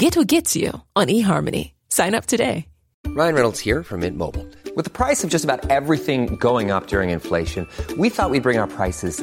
Get who gets you on eHarmony. Sign up today. Ryan Reynolds here from Mint Mobile. With the price of just about everything going up during inflation, we thought we'd bring our prices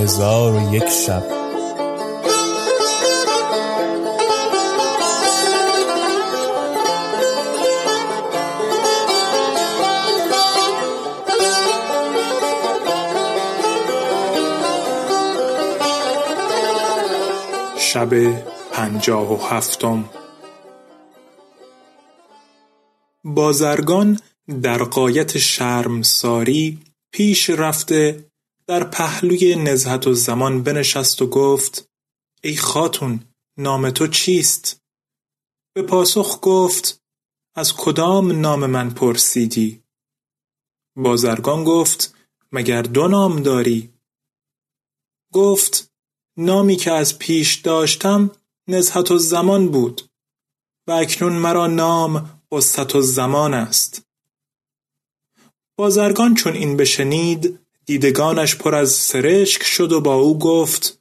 هزار و یک شب. شب پنجاه و هفتم. بازرگان در قایت شرمساری پیش رفته در پهلوی نزهت و زمان بنشست و گفت ای خاتون نام تو چیست؟ به پاسخ گفت از کدام نام من پرسیدی؟ بازرگان گفت مگر دو نام داری؟ گفت نامی که از پیش داشتم نزهت و زمان بود و اکنون مرا نام قصت و زمان است بازرگان چون این بشنید دیدگانش پر از سرشک شد و با او گفت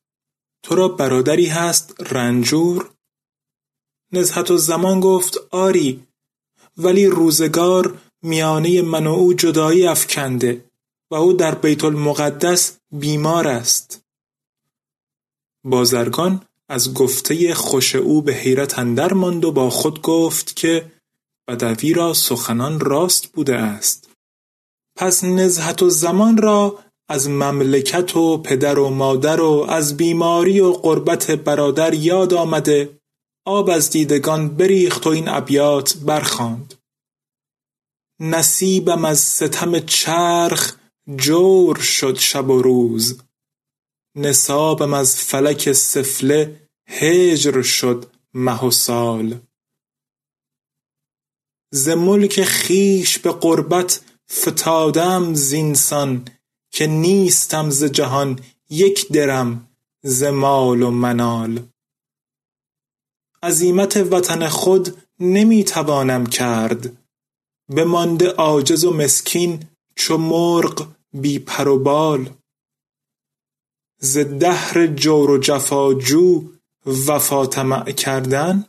تو را برادری هست رنجور؟ نزهت و زمان گفت آری ولی روزگار میانه من و او جدایی افکنده و او در بیت المقدس بیمار است. بازرگان از گفته خوش او به حیرت اندر ماند و با خود گفت که بدوی را سخنان راست بوده است. پس نزهت و زمان را از مملکت و پدر و مادر و از بیماری و قربت برادر یاد آمده. آب از دیدگان بریخت و این ابیات برخواند نصیبم از ستم چرخ جور شد شب و روز. نصابم از فلک سفله هجر شد مه و سال. ز ملک خویش به غربت فتادم زینسان که نیستم ز جهان یک درم ز مال و منال. عزیمت وطن خود نمی توانم کرد. بمانده عاجز و مسکین چو مرغ بی پر و بال. ز دهر جور و جفاجو وفا طمع کردن.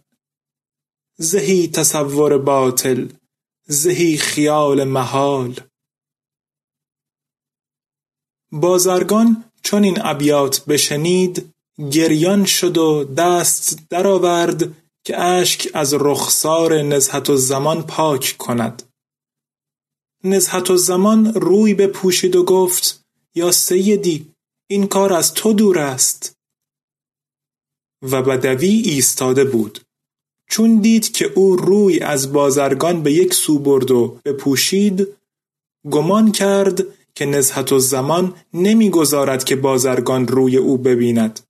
زهی تصور باطل زهی خیال محال. بازرگان چون این ابیات بشنید گریان شد و دست درآورد که اشک از رخسار نزهت الزمان پاک کند. نزهت الزمان روی بپوشید و گفت یا سیدی این کار از تو دور است. و بدوی ایستاده بود. چون دید که او روی از بازرگان به یک سو برد و بپوشید گمان کرد که نزهت الزمان نمی‌گذارد که بازرگان روی او ببیند.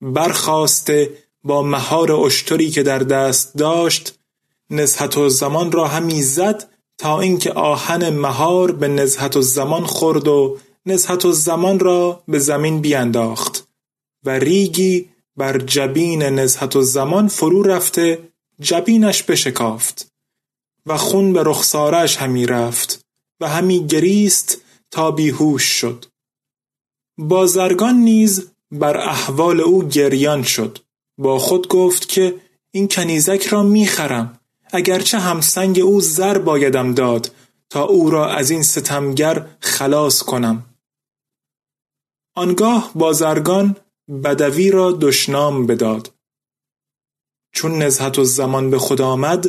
برخاسته با مهار اشتری که در دست داشت نزهت الزمان را همی زد تا اینکه آهن مهار به نزهت الزمان خورد و نزهت الزمان را به زمین بینداخت و ریگی بر جبین نزهت الزمان فرو رفته جبینش بشکافت و خون به رخسارش همی رفت و همی گریست تا بیهوش شد. بازرگان نیز بر احوال او گریان شد. با خود گفت که این کنیزک را می‌خرم اگرچه همسنگ او زر بایدم داد تا او را از این ستمگر خلاص کنم. آنگاه بازرگان بدوی را دشنام بداد. چون نزهت و زمان به خود آمد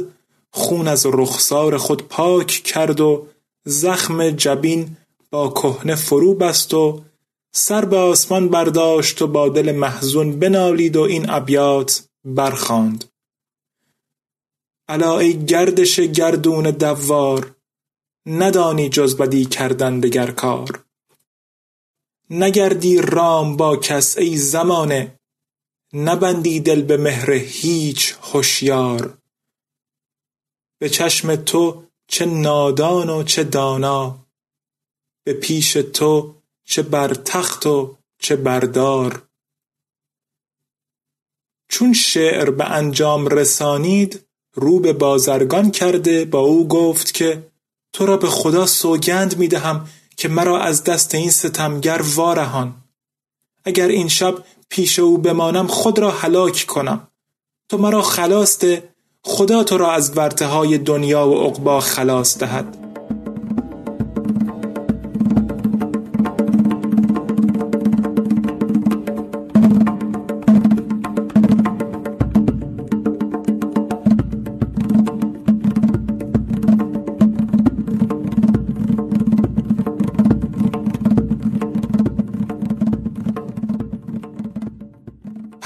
خون از رخسار خود پاک کرد و زخم جبین با کهنه فرو بست و سر به آسمان برداشت و با دل محزون بنالید و این ابیات برخاند. الا ای گردش گردون دوار ندانی جز بدی کردن دگر کار. نگردی رام با کس ای زمانه. نبندی دل به مهر هیچ هوشیار. به چشم تو چه نادان و چه دانا. به پیش تو چه بر تخت و چه بردار چون شعر به انجام رسانید رو به بازرگان کرده با او گفت که تو را به خدا سوگند می دهم که مرا از دست این ستمگر وارهان. اگر این شب پیش او بمانم خود را هلاک کنم. تو مرا خلاص ده خدا تو را از ورته های دنیا و عقبا خلاص دهد.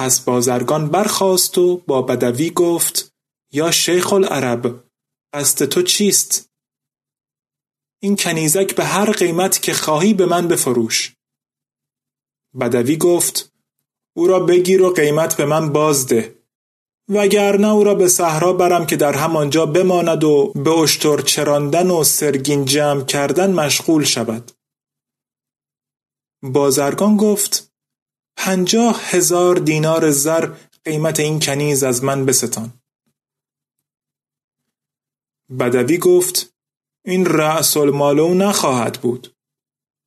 پس بازرگان برخاست و با بدوی گفت یا شیخ العرب قصد تو چیست؟ این کنیزک به هر قیمت که خواهی به من بفروش. بدوی گفت او را بگیر و قیمت به من بازده وگرنه او را به صحرا برم که در همانجا بماند و به اشتر چراندن و سرگین جمع کردن مشغول شود. بازرگان گفت پنجاه هزار دینار زر قیمت این کنیز از من بستان. بدوی گفت این رأس المال نخواهد بود.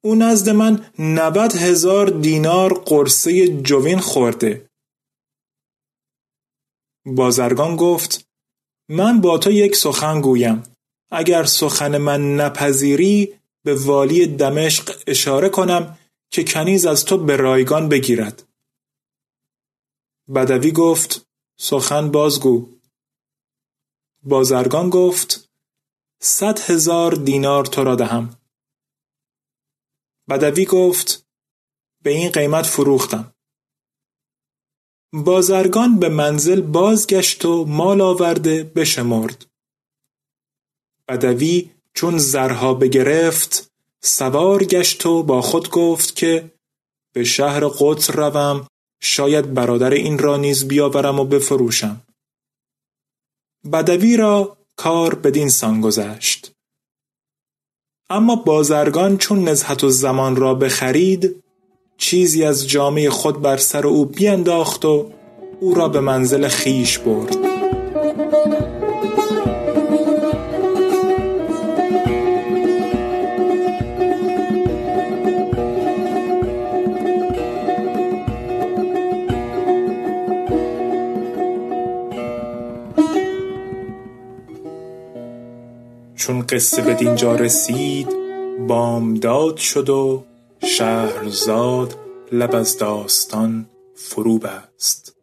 او نزد من نود هزار دینار قرصه جوین خورده. بازرگان گفت من با تو یک سخن گویم. اگر سخن من نپذیری به والی دمشق اشاره کنم که کنیز از تو به رایگان بگیرد. بدوی گفت سخن بازگو. بازرگان گفت صد هزار دینار تو را دهم. بدوی گفت به این قیمت فروختم. بازرگان به منزل بازگشت و مال آورده بشمرد. بدوی چون زرها بگرفت سوار گشت و با خود گفت که به شهر قدس روم شاید برادر این را نیز بیاورم و بفروشم. بدوی را کار بدین سان گذشت. اما بازرگان چون نزهت و زمان را بخرید چیزی از جامعه خود بر سر او بینداخت و او را به منزل خیش برد. قصه به دینجا رسید بامداد شد و شهرزاد لب از داستان فرو بست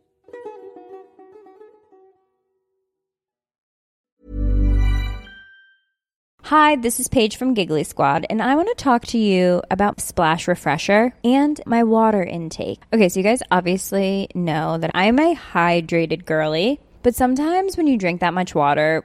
Hi, this is Paige from Giggly Squad, and I want to talk to you about Splash Refresher and my water intake. Okay, so you guys obviously know that I'm a hydrated girly, but sometimes when you drink that much water,